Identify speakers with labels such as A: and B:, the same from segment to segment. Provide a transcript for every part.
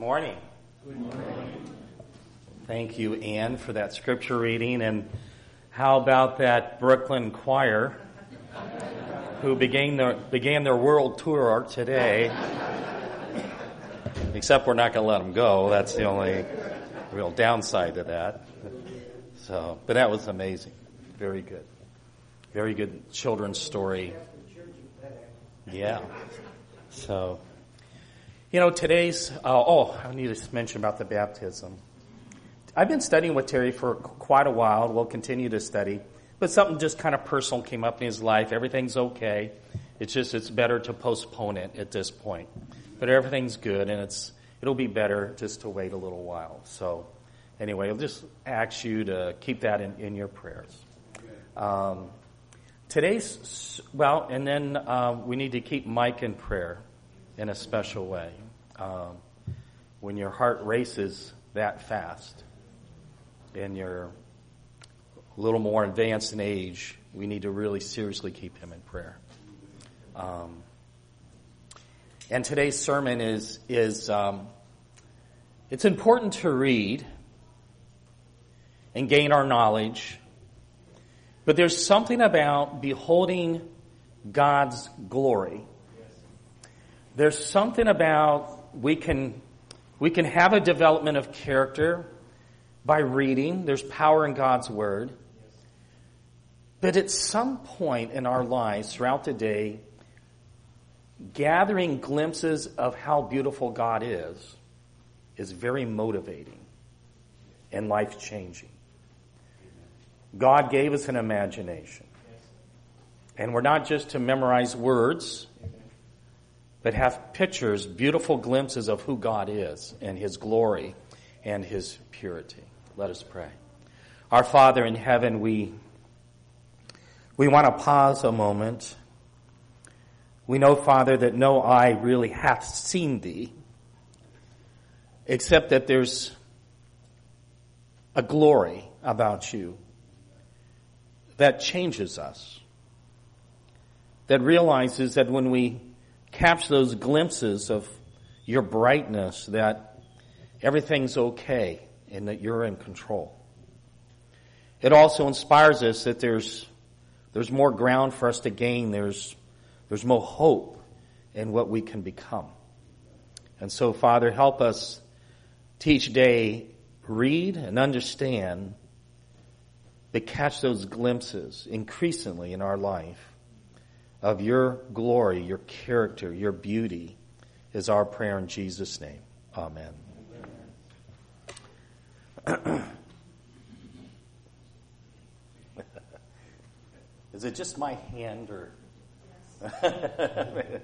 A: morning. Good morning. Thank you, Anne, for that scripture reading. And how about that Brooklyn choir who began their, began their world tour today? Except we're not going to let them go. That's the only real downside to that. So, but that was amazing. Very good. Very good children's story. Yeah. So, you know, today's, uh, oh, I need to mention about the baptism. I've been studying with Terry for quite a while. We'll continue to study. But something just kind of personal came up in his life. Everything's okay. It's just, it's better to postpone it at this point. But everything's good and it's, it'll be better just to wait a little while. So anyway, I'll just ask you to keep that in, in your prayers. Um, today's, well, and then uh, we need to keep Mike in prayer in a special way. Um, when your heart races that fast and you're a little more advanced in age, we need to really seriously keep him in prayer. Um, and today's sermon is is um, it's important to read and gain our knowledge, but there's something about beholding God's glory there's something about we can we can have a development of character by reading. There's power in God's word. But at some point in our lives throughout the day, gathering glimpses of how beautiful God is is very motivating and life changing. God gave us an imagination. And we're not just to memorize words but have pictures, beautiful glimpses of who God is and His glory and His purity. Let us pray. Our Father in heaven, we, we want to pause a moment. We know, Father, that no eye really hath seen Thee, except that there's a glory about You that changes us, that realizes that when we catch those glimpses of your brightness that everything's okay and that you're in control. It also inspires us that there's, there's more ground for us to gain. There's, there's more hope in what we can become. And so, Father, help us each day read and understand, but catch those glimpses increasingly in our life of your glory, your character, your beauty is our prayer in Jesus' name. Amen. is it just my hand or?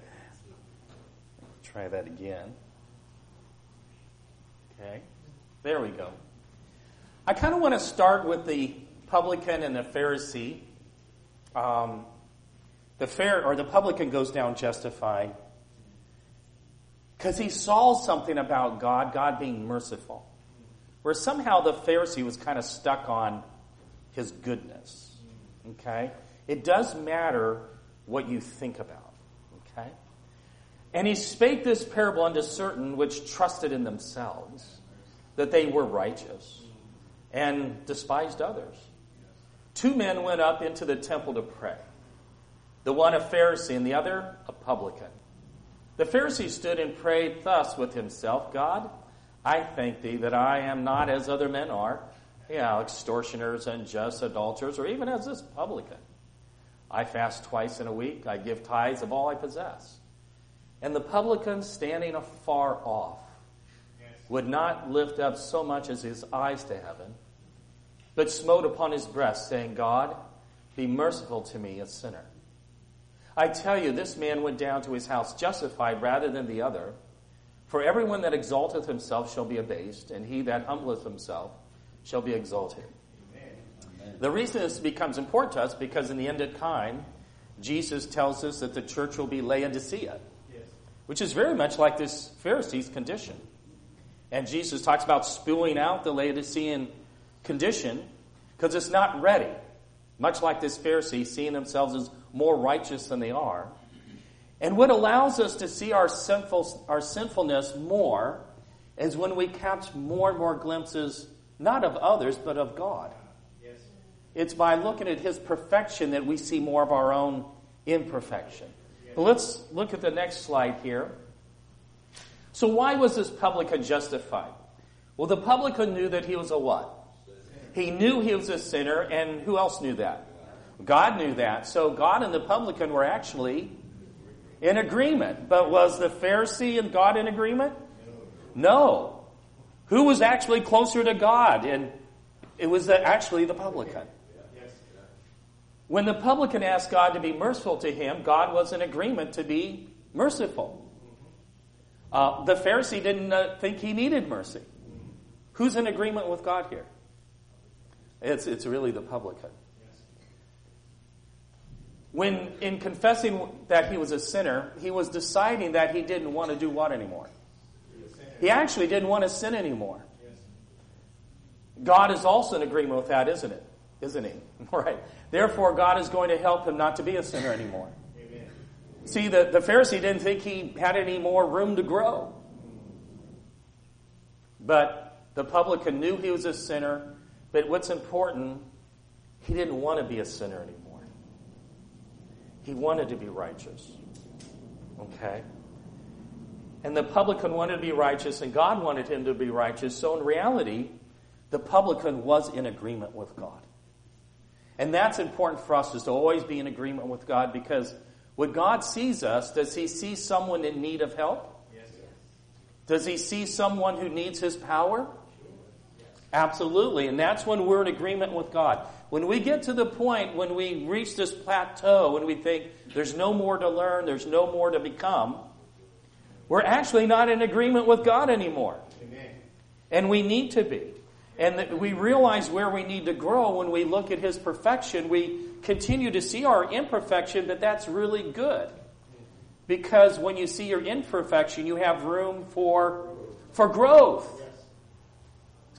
A: Try that again. Okay. There we go. I kind of want to start with the publican and the Pharisee. Um, the fair or the publican goes down justified because he saw something about God, God being merciful. Where somehow the Pharisee was kind of stuck on his goodness. Okay? It does matter what you think about. Okay? And he spake this parable unto certain which trusted in themselves that they were righteous and despised others. Two men went up into the temple to pray the one a Pharisee and the other a publican. The Pharisee stood and prayed thus with himself God, I thank thee that I am not as other men are, you know, extortioners, unjust, adulterers, or even as this publican. I fast twice in a week, I give tithes of all I possess. And the publican, standing afar off, would not lift up so much as his eyes to heaven, but smote upon his breast, saying, God, be merciful to me, a sinner. I tell you, this man went down to his house justified rather than the other. For everyone that exalteth himself shall be abased, and he that humbleth himself shall be exalted. Amen. The reason this becomes important to us because in the end of time, Jesus tells us that the church will be Laodicea, yes. which is very much like this Pharisee's condition. And Jesus talks about spewing out the Laodicean condition because it's not ready. Much like this Pharisee, seeing themselves as more righteous than they are. And what allows us to see our, sinful, our sinfulness more is when we catch more and more glimpses, not of others, but of God. Yes. It's by looking at His perfection that we see more of our own imperfection. Yes. Let's look at the next slide here. So, why was this publican justified? Well, the publican knew that he was a what? He knew he was a sinner, and who else knew that? God knew that. So, God and the publican were actually in agreement. But was the Pharisee and God in agreement? No. Who was actually closer to God? And it was the, actually the publican. When the publican asked God to be merciful to him, God was in agreement to be merciful. Uh, the Pharisee didn't uh, think he needed mercy. Who's in agreement with God here? It's, it's really the publican. When, in confessing that he was a sinner, he was deciding that he didn't want to do what anymore? He actually didn't want to sin anymore. God is also in agreement with that, isn't it? Isn't he? Right. Therefore, God is going to help him not to be a sinner anymore. Amen. See, the, the Pharisee didn't think he had any more room to grow. But the publican knew he was a sinner. But what's important, he didn't want to be a sinner anymore. He wanted to be righteous. Okay? And the publican wanted to be righteous, and God wanted him to be righteous. So in reality, the publican was in agreement with God. And that's important for us is to always be in agreement with God because when God sees us, does he see someone in need of help? Yes, does he see someone who needs his power? Absolutely. And that's when we're in agreement with God. When we get to the point when we reach this plateau, when we think there's no more to learn, there's no more to become, we're actually not in agreement with God anymore. Amen. And we need to be. And we realize where we need to grow when we look at His perfection. We continue to see our imperfection, but that's really good. Because when you see your imperfection, you have room for, for growth.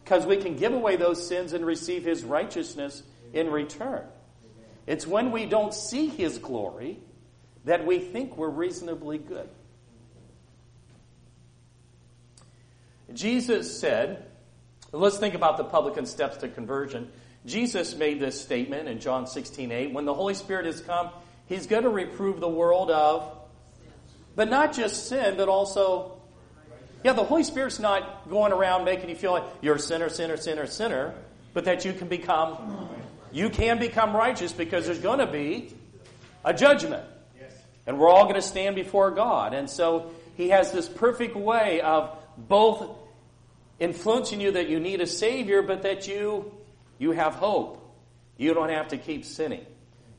A: Because we can give away those sins and receive His righteousness in return. It's when we don't see His glory that we think we're reasonably good. Jesus said, let's think about the publican steps to conversion. Jesus made this statement in John 16, 8. When the Holy Spirit has come, He's going to reprove the world of, but not just sin, but also, yeah, the Holy Spirit's not going around making you feel like you're a sinner, sinner, sinner, sinner, but that you can become, you can become righteous because there's going to be a judgment. And we're all going to stand before God. And so He has this perfect way of both influencing you that you need a Savior, but that you, you have hope. You don't have to keep sinning.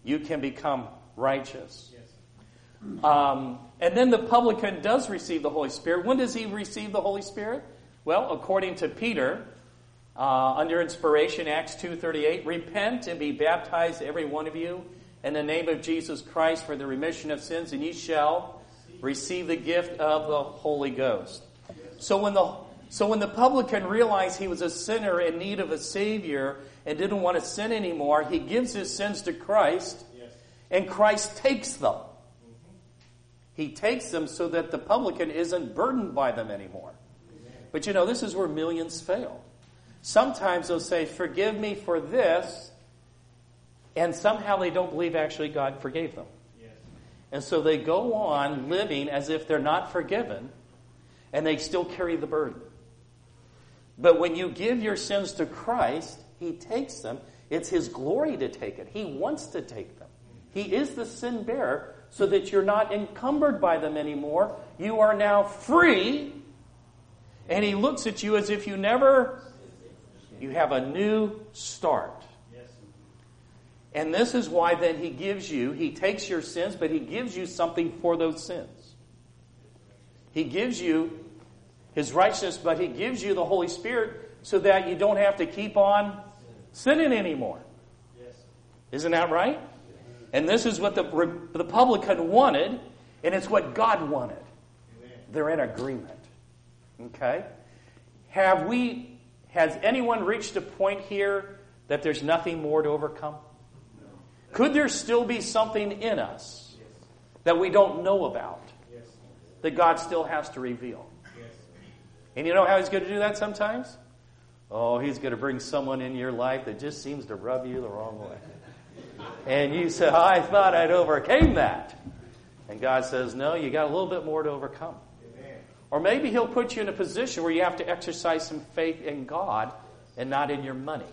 A: You can become righteous. Um, and then the publican does receive the Holy Spirit. When does he receive the Holy Spirit? Well, according to Peter, uh, under inspiration, Acts 2.38, repent and be baptized, every one of you, in the name of Jesus Christ for the remission of sins, and ye shall receive the gift of the Holy Ghost. So when the so when the publican realized he was a sinner in need of a savior and didn't want to sin anymore, he gives his sins to Christ, and Christ takes them. He takes them so that the publican isn't burdened by them anymore. But you know, this is where millions fail. Sometimes they'll say, Forgive me for this, and somehow they don't believe actually God forgave them. Yes. And so they go on living as if they're not forgiven, and they still carry the burden. But when you give your sins to Christ, He takes them. It's His glory to take it. He wants to take them. He is the sin bearer so that you're not encumbered by them anymore. You are now free. And He looks at you as if you never, you have a new start. And this is why then He gives you, He takes your sins, but He gives you something for those sins. He gives you his righteousness, but he gives you the Holy Spirit so that you don't have to keep on sinning anymore. Isn't that right? And this is what the, the publican wanted, and it's what God wanted. Amen. They're in agreement. Okay? Have we, has anyone reached a point here that there's nothing more to overcome? No. Could there still be something in us yes. that we don't know about yes. that God still has to reveal? And you know how he's going to do that sometimes? Oh, he's going to bring someone in your life that just seems to rub you the wrong way. And you say, I thought I'd overcame that. And God says, No, you got a little bit more to overcome. Amen. Or maybe He'll put you in a position where you have to exercise some faith in God and not in your money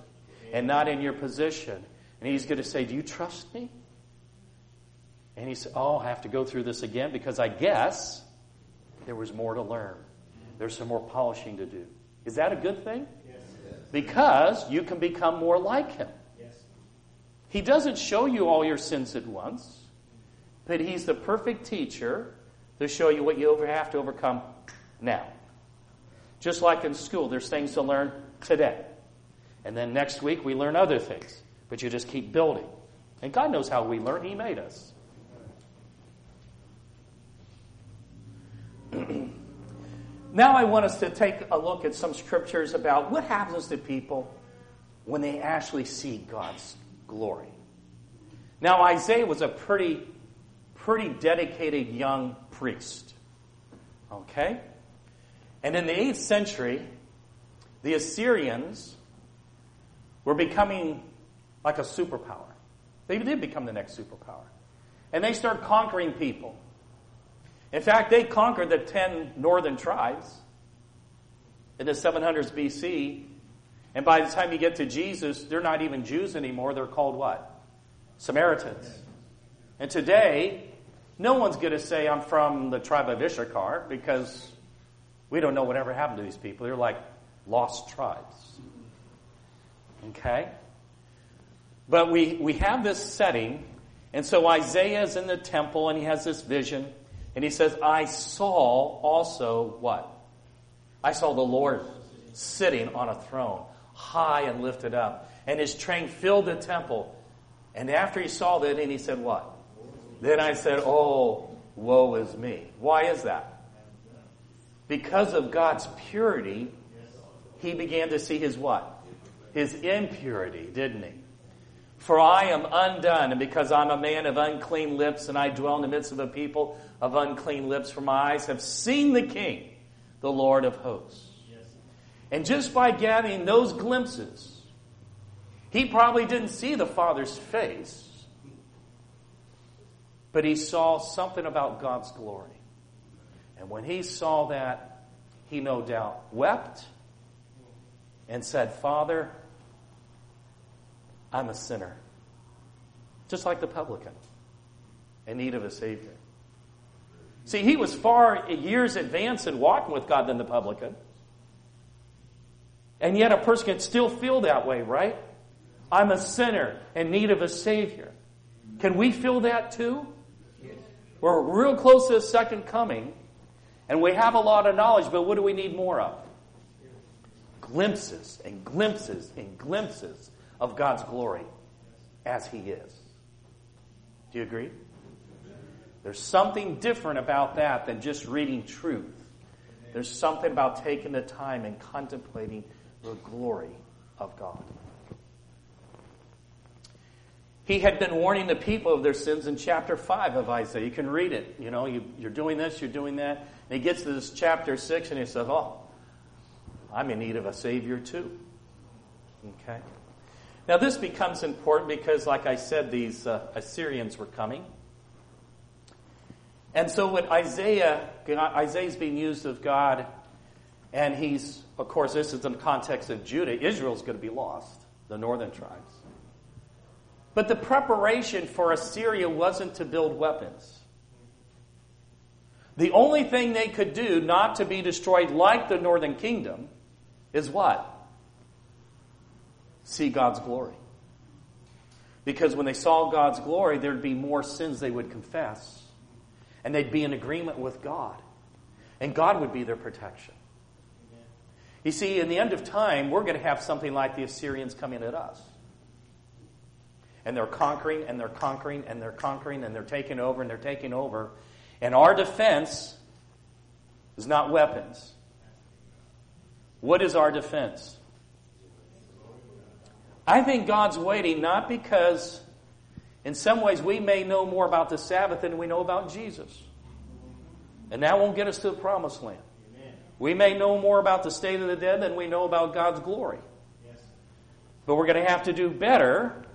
A: and not in your position. And He's going to say, Do you trust me? And He said, Oh, I have to go through this again because I guess there was more to learn. There's some more polishing to do. Is that a good thing? Yes. Because you can become more like Him. He doesn't show you all your sins at once. But he's the perfect teacher to show you what you have to overcome now. Just like in school, there's things to learn today. And then next week we learn other things. But you just keep building. And God knows how we learn. He made us. now I want us to take a look at some scriptures about what happens to people when they actually see God's glory. Now, Isaiah was a pretty pretty dedicated young priest. Okay? And in the 8th century, the Assyrians were becoming like a superpower. They did become the next superpower. And they started conquering people. In fact, they conquered the 10 northern tribes in the 700s BC. And by the time you get to Jesus, they're not even Jews anymore. They're called what? Samaritans. And today, no one's going to say, I'm from the tribe of Issachar, because we don't know whatever happened to these people. They're like lost tribes. Okay? But we, we have this setting, and so Isaiah is in the temple and he has this vision, and he says, I saw also what? I saw the Lord sitting on a throne, high and lifted up, and his train filled the temple. And after he saw that, and he said, What? Then I said, Oh, woe is me. Why is that? Because of God's purity, he began to see his what? His impurity, didn't he? For I am undone, and because I'm a man of unclean lips, and I dwell in the midst of a people of unclean lips, for my eyes have seen the King, the Lord of hosts. And just by getting those glimpses, he probably didn't see the Father's face, but he saw something about God's glory. And when he saw that, he no doubt wept and said, Father, I'm a sinner. Just like the publican in need of a Savior. See, he was far years advanced in walking with God than the publican. And yet a person can still feel that way, right? I'm a sinner in need of a Savior. Can we feel that too? We're real close to the second coming, and we have a lot of knowledge, but what do we need more of? Glimpses and glimpses and glimpses of God's glory as He is. Do you agree? There's something different about that than just reading truth. There's something about taking the time and contemplating the glory of God. He had been warning the people of their sins in chapter 5 of Isaiah. You can read it. You know, you, are doing this, you're doing that. And he gets to this chapter 6 and he says, Oh, I'm in need of a Savior too. Okay? Now, this becomes important because, like I said, these uh, Assyrians were coming. And so, when Isaiah, Isaiah's being used of God, and he's, of course, this is in the context of Judah, Israel's going to be lost, the northern tribes. But the preparation for Assyria wasn't to build weapons. The only thing they could do not to be destroyed like the northern kingdom is what? See God's glory. Because when they saw God's glory, there'd be more sins they would confess. And they'd be in agreement with God. And God would be their protection. You see, in the end of time, we're going to have something like the Assyrians coming at us and they're conquering and they're conquering and they're conquering and they're taking over and they're taking over. And our defense is not weapons. What is our defense? I think God's waiting not because, in some ways, we may know more about the Sabbath than we know about Jesus. And that won't get us to the promised land. We may know more about the state of the dead than we know about God's glory. But we're going to have to do better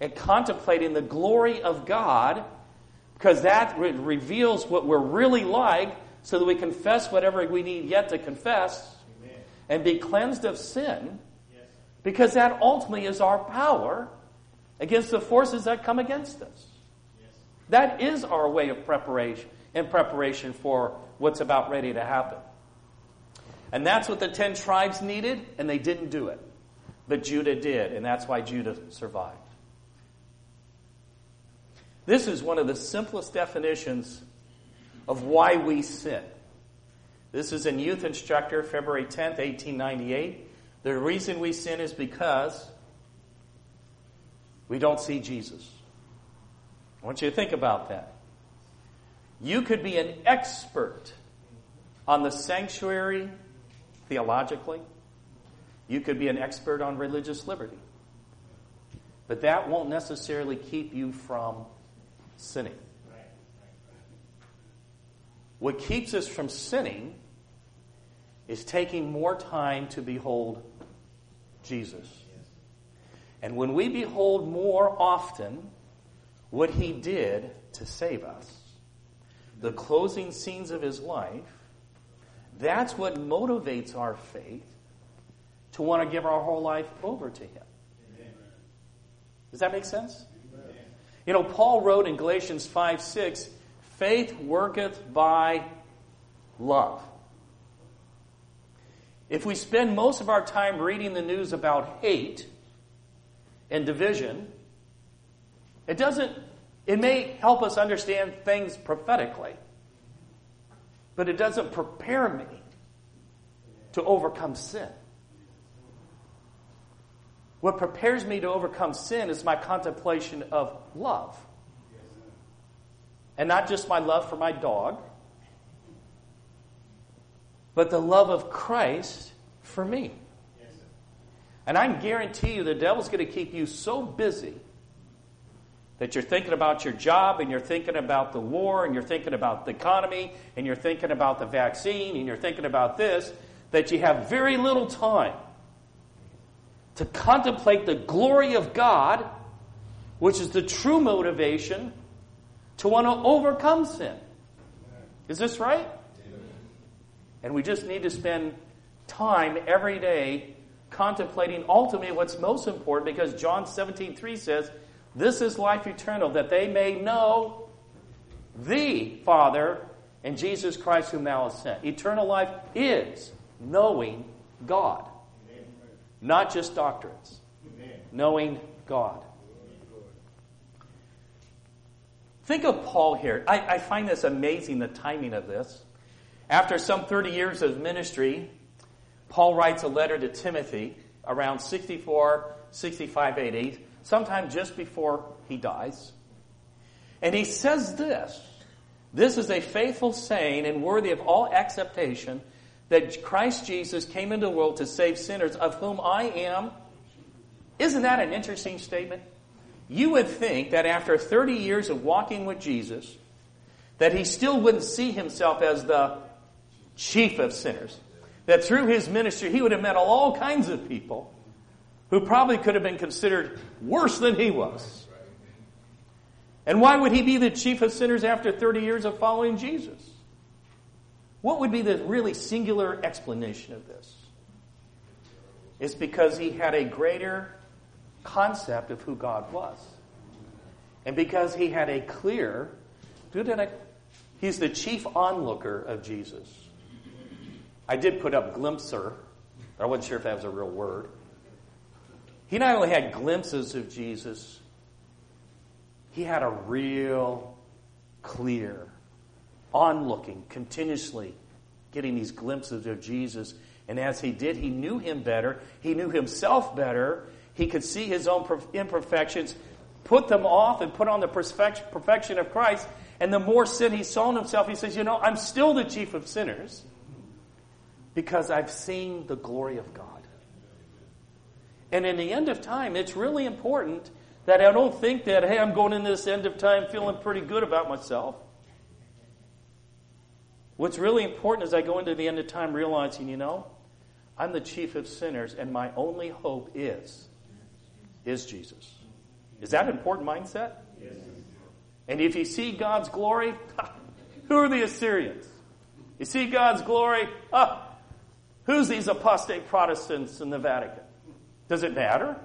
A: at contemplating the glory of God because that re- reveals what we're really like so that we confess whatever we need yet to confess
B: Amen.
A: and be cleansed of sin
B: Yes.
A: because that ultimately is our power against the forces that come against us.
B: Yes.
A: That is our way of preparation in preparation for what's about ready to happen. And that's what the ten tribes needed, and they didn't do it. But Judah did, and that's why Judah survived. This is one of the simplest definitions of why we sin. This is in Youth Instructor, February 10th, 1898. The reason we sin is because we don't see Jesus. I want you to think about that. You could be an expert on the sanctuary theologically. You could be an expert on religious liberty. But that won't necessarily keep you from sinning. What keeps us from sinning is taking more time to behold Jesus. And when we behold more often what he did to save us, the closing scenes of his life, that's what motivates our faith to want to give our whole life over to him.
B: Amen.
A: Does that make sense?
B: Amen.
A: You know, Paul wrote in Galatians 5 6, faith worketh by love. If we spend most of our time reading the news about hate and division, it doesn't, it may help us understand things prophetically, but it doesn't prepare me to overcome sin. What prepares me to overcome sin is my contemplation of love. And not just my love for my dog, but the love of Christ for me. And I can guarantee you the devil's going to keep you so busy that you're thinking about your job and you're thinking about the war and you're thinking about the economy and you're thinking about the vaccine and you're thinking about this that you have very little time to contemplate the glory of God, which is the true motivation to want to overcome sin. Is this right? And we just need to spend time every day contemplating ultimately what's most important because John 17, 3 says, This is life eternal, that they may know the Father and Jesus Christ whom thou hast sent. Eternal life is knowing God,
B: Amen.
A: not just doctrines.
B: Amen.
A: Knowing God. Think of Paul here. I, I find this amazing, the timing of this. After some 30 years of ministry, Paul writes a letter to Timothy around 64, 65 AD, sometime just before he dies. And he says this This is a faithful saying and worthy of all acceptation that Christ Jesus came into the world to save sinners, of whom I am. Isn't that an interesting statement? You would think that after 30 years of walking with Jesus, that he still wouldn't see himself as the chief of sinners. That through his ministry, he would have met all kinds of people who probably could have been considered worse than he was. And why would he be the chief of sinners after 30 years of following Jesus? What would be the really singular explanation of this? It's because he had a greater concept of who God was. And because he had a clear, he's the chief onlooker of Jesus. I did put up glimpser. I wasn't sure if that was a real word. He not only had glimpses of Jesus, he had a real clear, onlooking, continuously getting these glimpses of Jesus. And as he did, he knew him better. He knew himself better. He could see his own imperfections, put them off, and put on the perfection of Christ. And the more sin he saw in himself, he says, You know, I'm still the chief of sinners because I've seen the glory of God. And in the end of time, it's really important that I don't think that, hey, I'm going into this end of time feeling pretty good about myself. What's really important is I go into the end of time realizing, you know, I'm the chief of sinners and my only hope is is Jesus. Is that an important mindset? Yes. And if you see God's glory, who are the Assyrians? You see God's glory, ah, who's these apostate Protestants in the Vatican? Does it matter?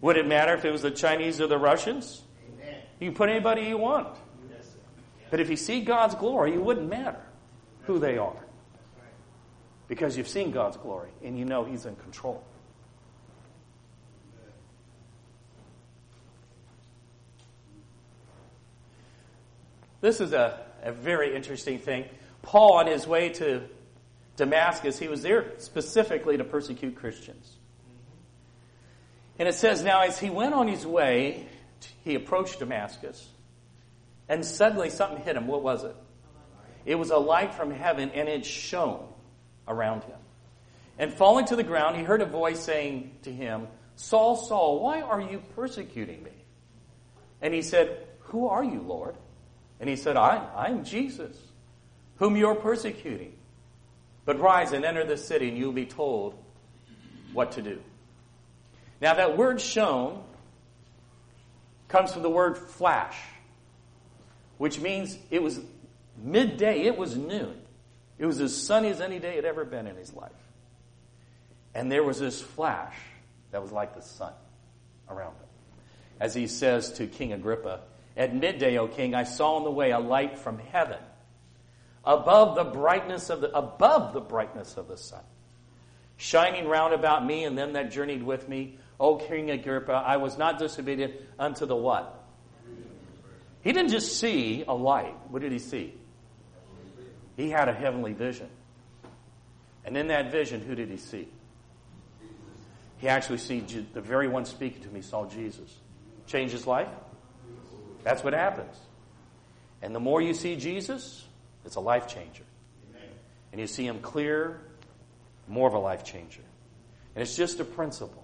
A: Would it matter if it was the Chinese or the Russians? Amen. You can put anybody you want. Yes, but if you see God's glory, it wouldn't matter who they are. Because you've seen God's glory and you know He's in control. This is a, a very interesting thing. Paul, on his way to Damascus, he was there specifically to persecute Christians. And it says, now as he went on his way, he approached Damascus, and suddenly something hit him. What was it? It was a light from heaven, and it shone around him. And falling to the ground, he heard a voice saying to him, Saul, Saul, why are you persecuting me? And he said, Who are you, Lord? And he said, I, I'm Jesus, whom you're persecuting. But rise and enter the city, and you'll be told what to do. Now, that word shone comes from the word flash, which means it was midday, it was noon. It was as sunny as any day had ever been in his life. And there was this flash that was like the sun around him. As he says to King Agrippa, at midday, O king, I saw on the way a light from heaven, above the brightness of the, above the brightness of the sun, shining round about me and them that journeyed with me. O King Agrippa, I was not disobedient unto the what? He didn't just see a light. What did he see? He had a heavenly vision. And in that vision, who did he see? He actually see the very one speaking to me saw Jesus. Change his life? That's what happens. And the more you see Jesus, it's a life changer. And you see him clear, more of a life changer. And it's just a principle.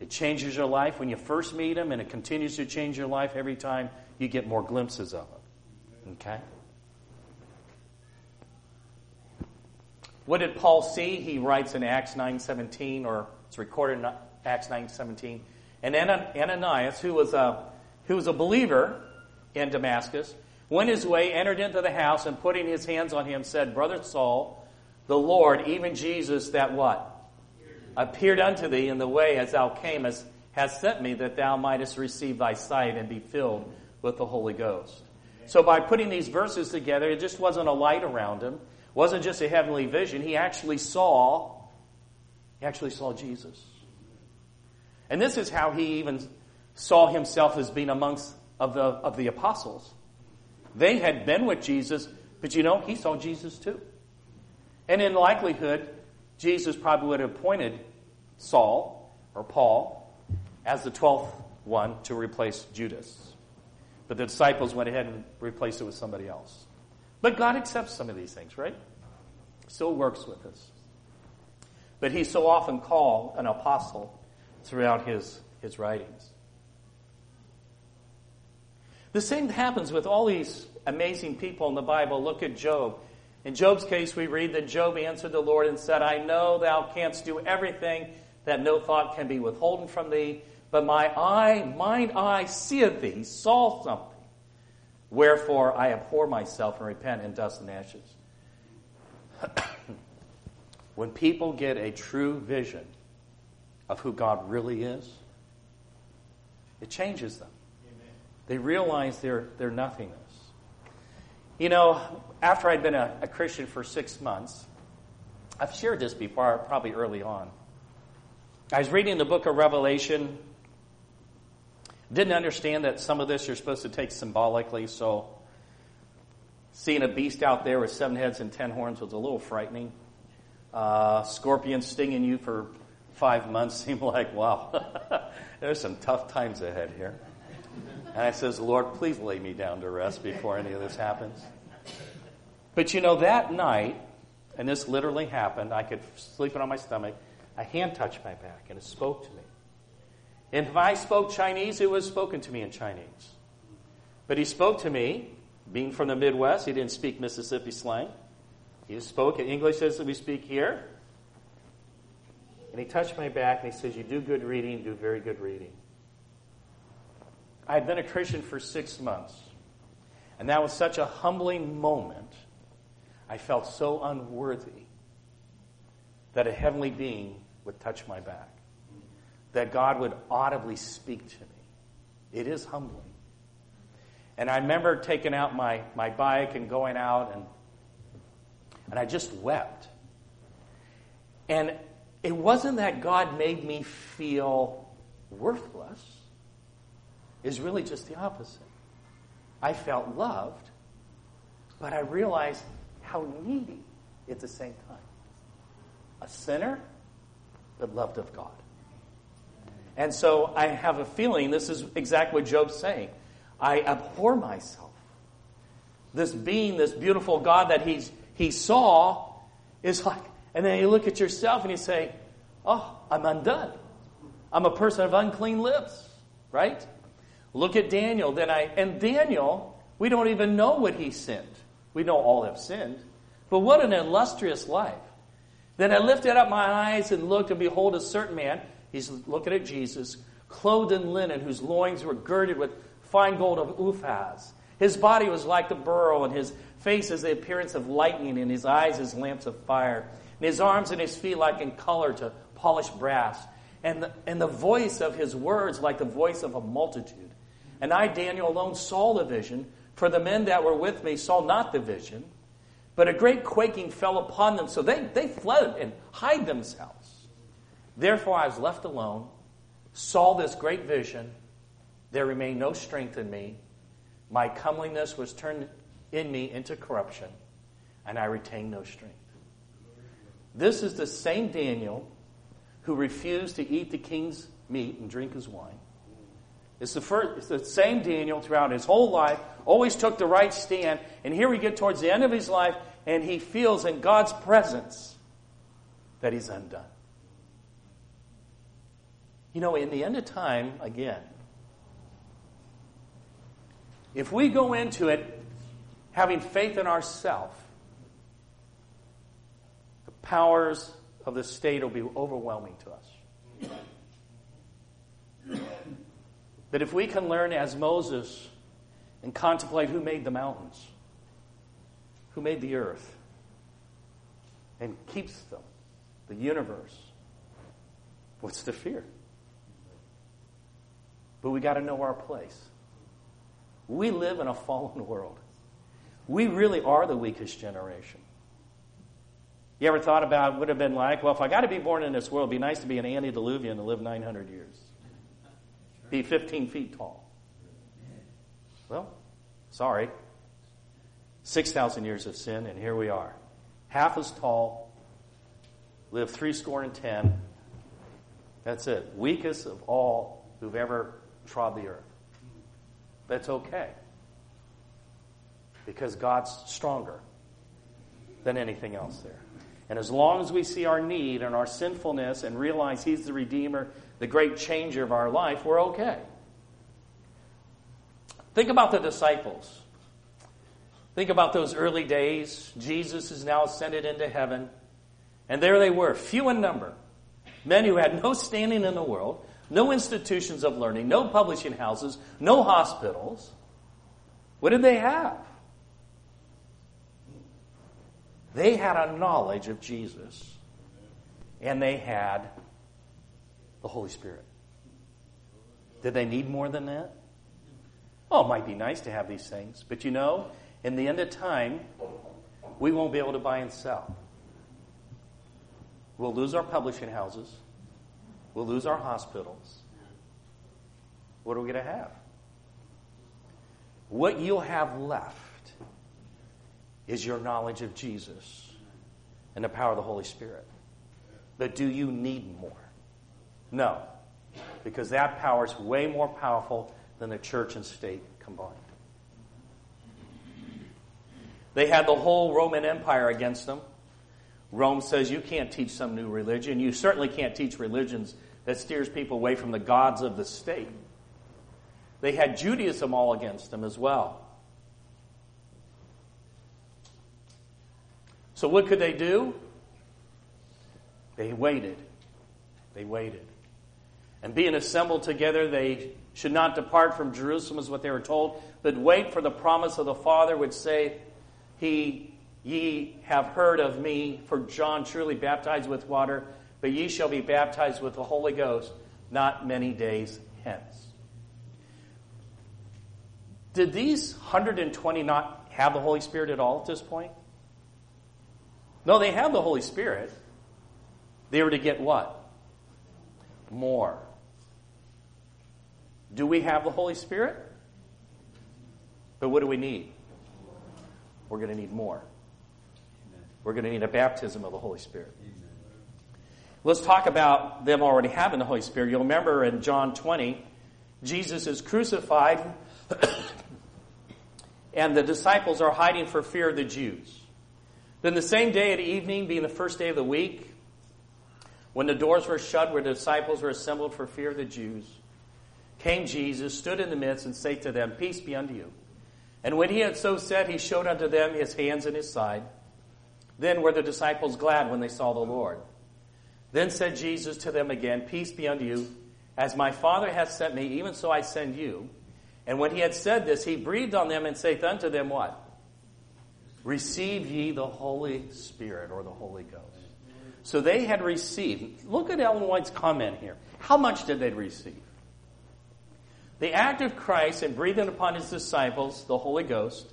A: It changes your life when you first meet him, and it continues to change your life every time you get more glimpses of him. Okay? What did Paul see? He writes in Acts 9.17, or it's recorded in Acts 9.17. And Ananias, who was a who was a believer in Damascus, went his way, entered into the house, and putting his hands on him, said, Brother Saul, the Lord, even Jesus, that what? Appeared unto thee in the way as thou camest, has sent me that thou mightest receive thy sight and be filled with the Holy Ghost. So by putting these verses together, it just wasn't a light around him, it wasn't just a heavenly vision. He actually saw, he actually saw Jesus. And this is how he even saw himself as being amongst of the, of the apostles. They had been with Jesus, but you know, he saw Jesus too. And in likelihood, Jesus probably would have appointed Saul or Paul as the 12th one to replace Judas. But the disciples went ahead and replaced it with somebody else. But God accepts some of these things, right? Still works with us. But he so often called an apostle throughout his, his writings. The same happens with all these amazing people in the Bible. Look at Job. In Job's case, we read that Job answered the Lord and said, I know thou canst do everything, that no thought can be withholden from thee, but my eye, mine eye seeth thee, saw something. Wherefore I abhor myself and repent in dust and ashes. when people get a true vision of who God really is, it changes them. They realize their, their nothingness. You know, after I'd been a, a Christian for six months, I've shared this before, probably early on. I was reading the book of Revelation. Didn't understand that some of this you're supposed to take symbolically, so seeing a beast out there with seven heads and ten horns was a little frightening. Uh, scorpions stinging you for five months seemed like, wow, there's some tough times ahead here. And I says, Lord, please lay me down to rest before any of this happens. But you know, that night, and this literally happened, I could sleeping on my stomach, a hand touched my back and it spoke to me. And if I spoke Chinese, it was spoken to me in Chinese. But he spoke to me being from the Midwest, he didn't speak Mississippi slang. He spoke in English as we speak here. And he touched my back and he says, You do good reading, do very good reading. I had been a Christian for six months. And that was such a humbling moment. I felt so unworthy that a heavenly being would touch my back, that God would audibly speak to me. It is humbling. And I remember taking out my, my bike and going out, and, and I just wept. And it wasn't that God made me feel worthless, it's really just the opposite. I felt loved, but I realized how needy at the same time. A sinner, but loved of God. And so I have a feeling this is exactly what Job's saying. I abhor myself. This being, this beautiful God that he's, he saw, is like, and then you look at yourself and you say, Oh, I'm undone. I'm a person of unclean lips, right? Look at Daniel. Then I and Daniel, we don't even know what he sinned. We know all have sinned. But what an illustrious life. Then I lifted up my eyes and looked, and behold, a certain man, he's looking at Jesus, clothed in linen, whose loins were girded with fine gold of Uphaz. His body was like the beryl, and his face as the appearance of lightning, and his eyes as lamps of fire, and his arms and his feet like in color to polished brass, and the, and the voice of his words like the voice of a multitude. And I, Daniel, alone saw the vision, for the men that were with me saw not the vision. But a great quaking fell upon them, so they, they fled and hid themselves. Therefore I was left alone, saw this great vision. There remained no strength in me. My comeliness was turned in me into corruption, and I retained no strength. This is the same Daniel who refused to eat the king's meat and drink his wine. It's the, first, it's the same Daniel throughout his whole life, always took the right stand, and here we get towards the end of his life, and he feels in God's presence that he's undone. You know, in the end of time, again, if we go into it having faith in ourselves, the powers of the state will be overwhelming to us. But if we can learn as Moses and contemplate who made the mountains, who made the earth, and keeps them, the universe, what's the fear? But we got to know our place. We live in a fallen world. We really are the weakest generation. You ever thought about what it would have been like? Well, if I got to be born in this world, it'd be nice to be an antediluvian and live 900 years. Be 15 feet tall. Well, sorry. 6,000 years of sin, and here we are. Half as tall, live three score and ten. That's it. Weakest of all who've ever trod the earth. That's okay. Because God's stronger than anything else there. And as long as we see our need and our sinfulness and realize He's the Redeemer, the great changer of our life, we're okay. Think about the disciples. Think about those early days. Jesus is now ascended into heaven. And there they were, few in number. Men who had no standing in the world, no institutions of learning, no publishing houses, no hospitals. What did they have? They had a knowledge of Jesus, and they had the Holy Spirit. Did they need more than that? Oh, it might be nice to have these things, but you know, in the end of time, we won't be able to buy and sell. We'll lose our publishing houses. We'll lose our hospitals. What are we going to have? What you'll have left is your knowledge of Jesus and the power of the Holy Spirit. But do you need more? No, because that power is way more powerful than the church and state combined. They had the whole Roman Empire against them. Rome says you can't teach some new religion. You certainly can't teach religions that steers people away from the gods of the state. They had Judaism all against them as well. So, what could they do? They waited. They waited. And being assembled together, they should not depart from Jerusalem, is what they were told, but wait for the promise of the Father, which say, He, ye have heard of me, for John truly baptized with water, but ye shall be baptized with the Holy Ghost not many days hence. Did these 120 not have the Holy Spirit at all at this point? No, they have the Holy Spirit. They were to get what? More. Do we have the Holy Spirit? But what do we need? We're going to need more. We're going to need a baptism of the Holy Spirit. Let's talk about them already having the Holy Spirit. You'll remember in John 20, Jesus is crucified, and the disciples are hiding for fear of the Jews. Then the same day at evening, being the first day of the week, when the doors were shut where the disciples were assembled for fear of the Jews, came Jesus, stood in the midst, and said to them, Peace be unto you. And when he had so said, he showed unto them his hands and his side. Then were the disciples glad when they saw the Lord. Then said Jesus to them again, Peace be unto you. As my Father hath sent me, even so I send you. And when he had said this, he breathed on them and saith unto them, What? Receive ye the Holy Spirit or the Holy Ghost. So they had received. Look at Ellen White's comment here. How much did they receive? The act of Christ in breathing upon his disciples the Holy Ghost,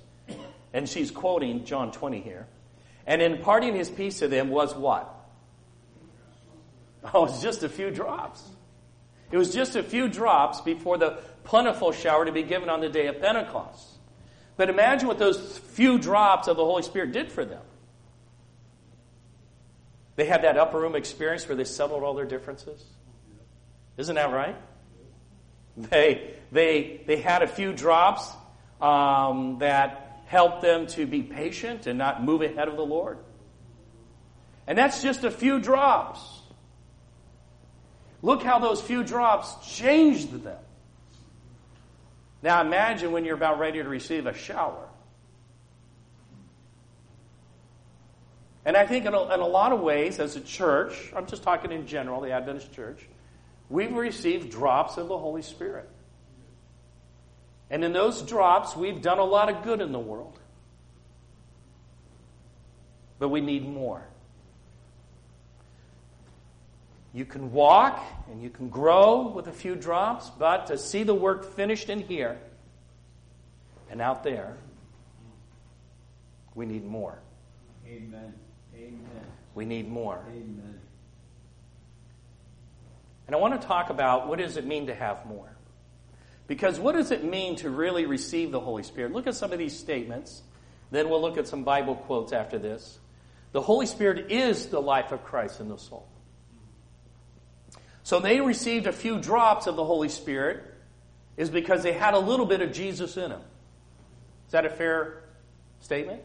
A: and she's quoting John 20 here, and imparting his peace to them was what? Oh, it's just a few drops. It was just a few drops before the plentiful shower to be given on the day of Pentecost. But imagine what those few drops of the Holy Spirit did for them. They had that upper room experience where they settled all their differences. Isn't that right? They, they, they had a few drops um, that helped them to be patient and not move ahead of the Lord. And that's just a few drops. Look how those few drops changed them. Now imagine when you're about ready to receive a shower. And I think in a, in a, lot of ways, as a church, I'm just talking in general, the Adventist church, we've received drops of the Holy Spirit. And in those drops, we've done a lot of good in the world. But we need more. You can walk and you can grow with a few drops, but to see the work finished in here and out there, we need more.
B: Amen. Amen.
A: We need more.
B: Amen.
A: And I want to talk about what does it mean to have more? Because what does it mean to really receive the Holy Spirit? Look at some of these statements. Then we'll look at some Bible quotes after this. The Holy Spirit is the life of Christ in the soul. So they received a few drops of the Holy Spirit is because they had a little bit of Jesus in them. Is that a fair statement?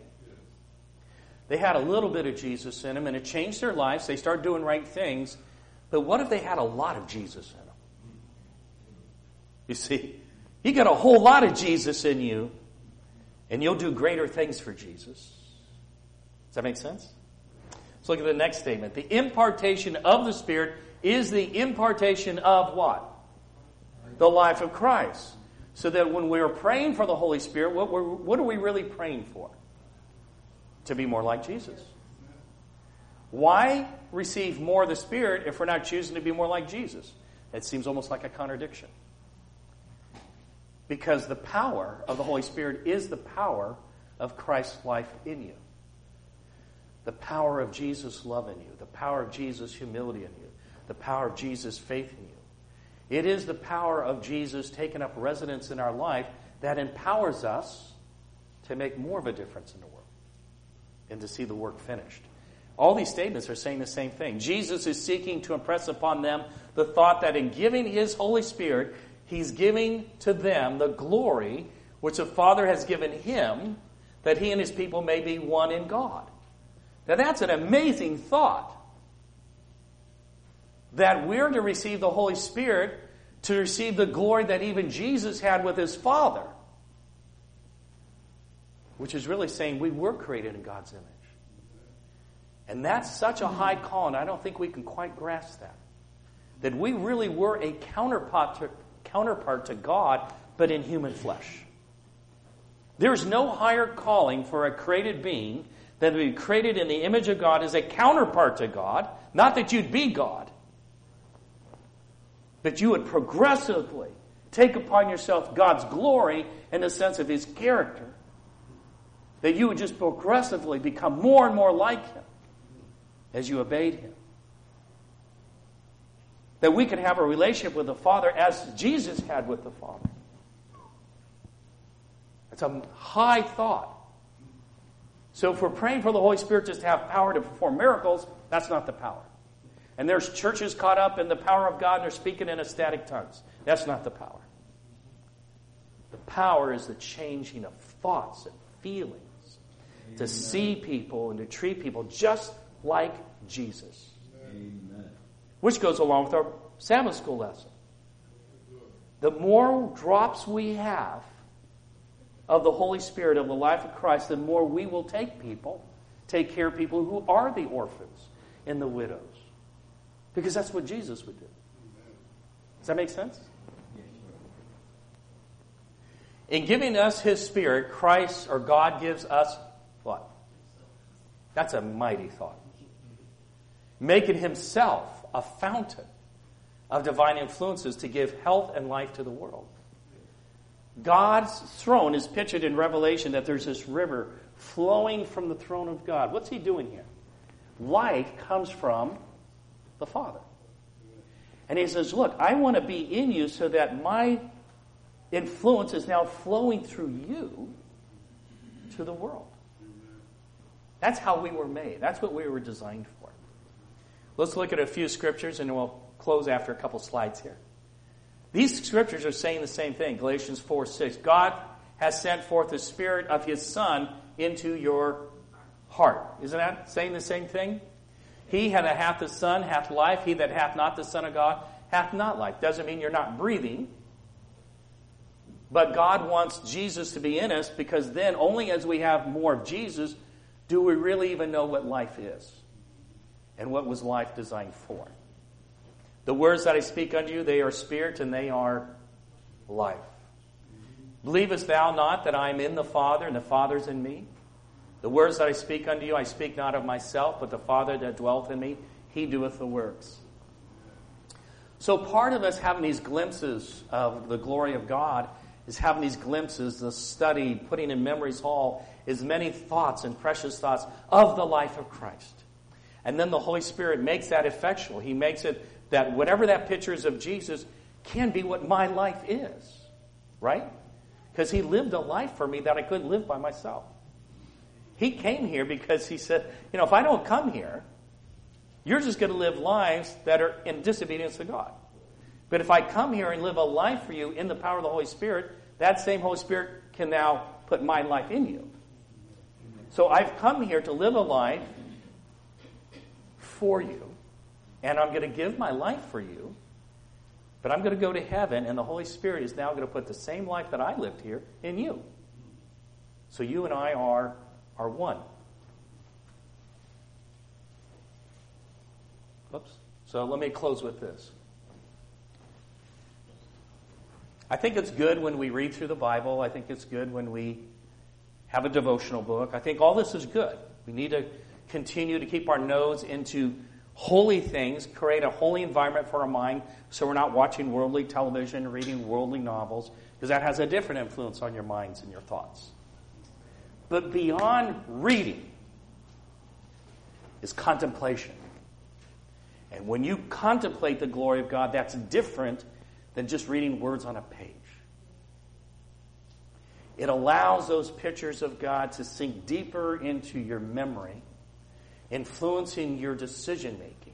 A: They had a little bit of Jesus in them and it changed their lives. They started doing right things. But what if they had a lot of Jesus in them? You see, you got a whole lot of Jesus in you and you'll do greater things for Jesus. Does that make sense? Let's look at the next statement. The impartation of the Spirit is the impartation of what? The life of Christ. So that when we're praying for the Holy Spirit, what, what are we really praying for? To be more like Jesus. Why receive more of the Spirit if we're not choosing to be more like Jesus? It seems almost like a contradiction. Because the power of the Holy Spirit is the power of Christ's life in you. The power of Jesus' love in you, the power of Jesus' humility in you, the power of Jesus' faith in you. It is the power of Jesus taking up residence in our life that empowers us to make more of a difference in the world and to see the work finished. All these statements are saying the same thing. Jesus is seeking to impress upon them the thought that in giving His Holy Spirit, He's giving to them the glory which the Father has given Him, that He and His people may be one in God. Now that's an amazing thought that we're to receive the Holy Spirit to receive the glory that even Jesus had with his Father. Which is really saying we were created in God's image. And that's such a high call, and I don't think we can quite grasp that. That we really were a counterpart to, counterpart to God, but in human flesh. There's no higher calling for a created being than to be created in the image of God as a counterpart to God. Not that you'd be God, but you would progressively take upon yourself God's glory in the sense of His character. That you would just progressively become more and more like Him as you obeyed Him. That we could have a relationship with the Father as Jesus had with the Father. It's a high thought. So if we're praying for the Holy Spirit just to have power to perform miracles, that's not the power. And there's churches caught up in the power of God and they're speaking in ecstatic tongues. That's not the power. The power is the changing of thoughts and feelings Amen. to see people and to treat people just like Jesus. Amen. Which goes along with our Sabbath school lesson. The more drops we have of the Holy Spirit, of the life of Christ, the more we will take people, take care of people who are the orphans and the widows. Because that's what Jesus would do. Does that make sense? In giving us His Spirit, Christ or God gives us what? That's a mighty thought. Making Himself a fountain of divine influences to give health and life to the world. God's throne is pictured in Revelation that there's this river flowing from the throne of God. What's He doing here? Life comes from the Father. And He says, Look, I want to be in you so that my influence is now flowing through you to the world. That's how we were made. That's what we were designed for. Let's look at a few scriptures and we'll close after a couple slides here. These scriptures are saying the same thing. Galatians 4 6. God has sent forth the Spirit of His Son into your heart. Isn't that saying the same thing? He that hath the Son hath life. He that hath not the Son of God hath not life. Doesn't mean you're not breathing. But God wants Jesus to be in us because then only as we have more of Jesus do we really even know what life is and what was life designed for. The words that I speak unto you, they are spirit and they are life. Believest thou not that I am in the Father and the Father is in me? The words that I speak unto you, I speak not of myself, but the Father that dwelleth in me, he doeth the works. So part of us having these glimpses of the glory of God is having these glimpses, the study, putting in memory's hall, is many thoughts and precious thoughts of the life of Christ. And then the Holy Spirit makes that effectual. He makes it that whatever that picture is of Jesus can be what my life is, right? Because he lived a life for me that I couldn't live by myself. He came here because he said, you know, if I don't come here, you're just going to live lives that are in disobedience to God. But if I come here and live a life for you in the power of the Holy Spirit, that same Holy Spirit can now put my life in you. So I've come here to live a life for you and I'm going to give my life for you, but I'm going to go to heaven, and the Holy Spirit is now going to put the same life that I lived here in you. So you and I are, are one. Oops. So let me close with this. I think it's good when we read through the Bible. I think it's good when we have a devotional book. I think all this is good. We need to continue to keep our nose into holy things, create a holy environment for our mind so we're not watching worldly television, reading worldly novels, because that has a different influence on your minds and your thoughts. But beyond reading is contemplation. And when you contemplate the glory of God, that's different than just reading words on a page. It allows those pictures of God to sink deeper into your memory influencing your decision making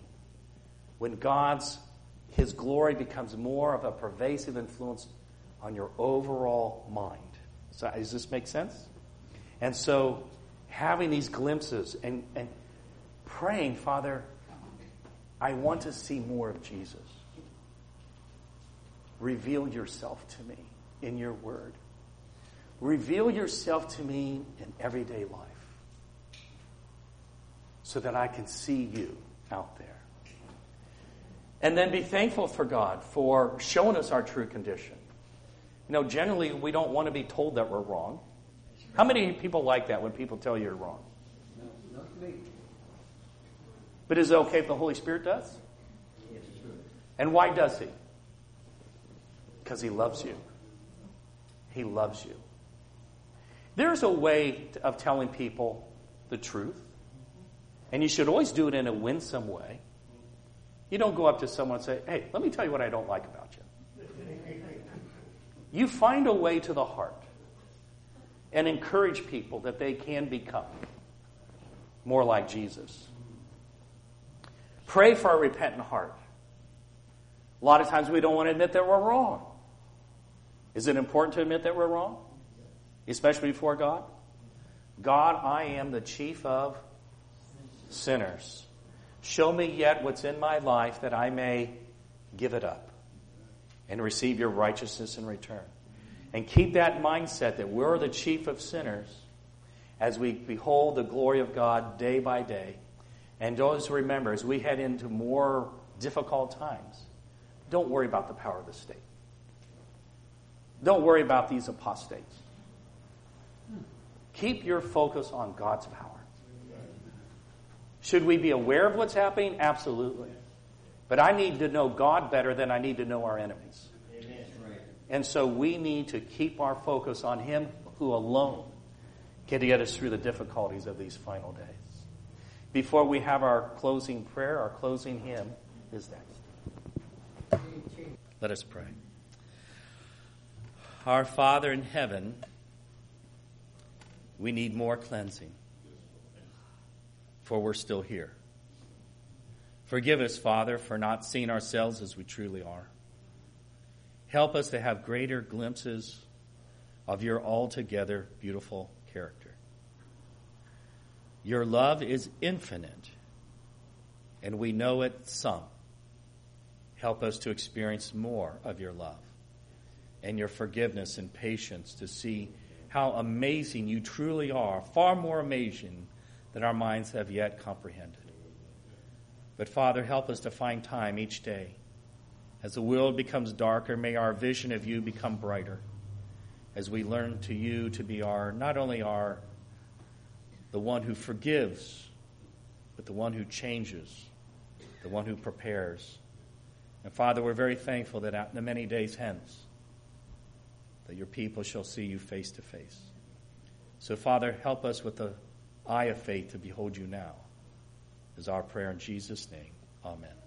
A: when God's his glory becomes more of a pervasive influence on your overall mind. So does this make sense? And so having these glimpses and, and praying, Father, I want to see more of Jesus. Reveal yourself to me in your word. Reveal yourself to me in everyday life so that I can see you out there. And then be thankful for God for showing us our true condition. You know, generally, we don't want to be told that we're wrong. How many people like that when people tell you you're wrong?
B: No, not me.
A: But is it okay if the Holy Spirit does?
B: Yes.
A: And why does He? Because He loves you. He loves you. There's a way of telling people the truth, and you should always do it in a winsome way. You don't go up to someone and say, Hey, let me tell you what I don't like about you. You find a way to the heart and encourage people that they can become more like Jesus. Pray for a repentant heart. A lot of times we don't want to admit that we're wrong. Is it important to admit that we're wrong? Especially before God? God, I am the chief of sinners. Show me yet what's in my life that I may give it up and receive your righteousness in return. And keep that mindset that we're the chief of sinners as we behold the glory of God day by day. And always remember, as we head into more difficult times, don't worry about the power of the state. Don't worry about these apostates. Keep your focus on God's power. Should we be aware of what's happening? Absolutely. But I need to know God better than I need to know our enemies. And so we need to keep our focus on Him who alone can get us through the difficulties of these final days. Before we have our closing prayer, our closing hymn is next. Let us pray. Our Father in heaven, we need more cleansing, for we're still here. Forgive us, Father, for not seeing ourselves as we truly are. Help us to have greater glimpses of your altogether beautiful character. Your love is infinite, and we know it some. Help us to experience more of your love and your forgiveness and patience to see how amazing you truly are, far more amazing than our minds have yet comprehended. But Father, help us to find time each day. As the world becomes darker, may our vision of you become brighter as we learn to you to be our, not only our, the one who forgives, but the one who changes, the one who prepares. And Father, we're very thankful that in the many days hence, that your people shall see you face to face. So, Father, help us with the eye of faith to behold you now, is our prayer in Jesus' name. Amen.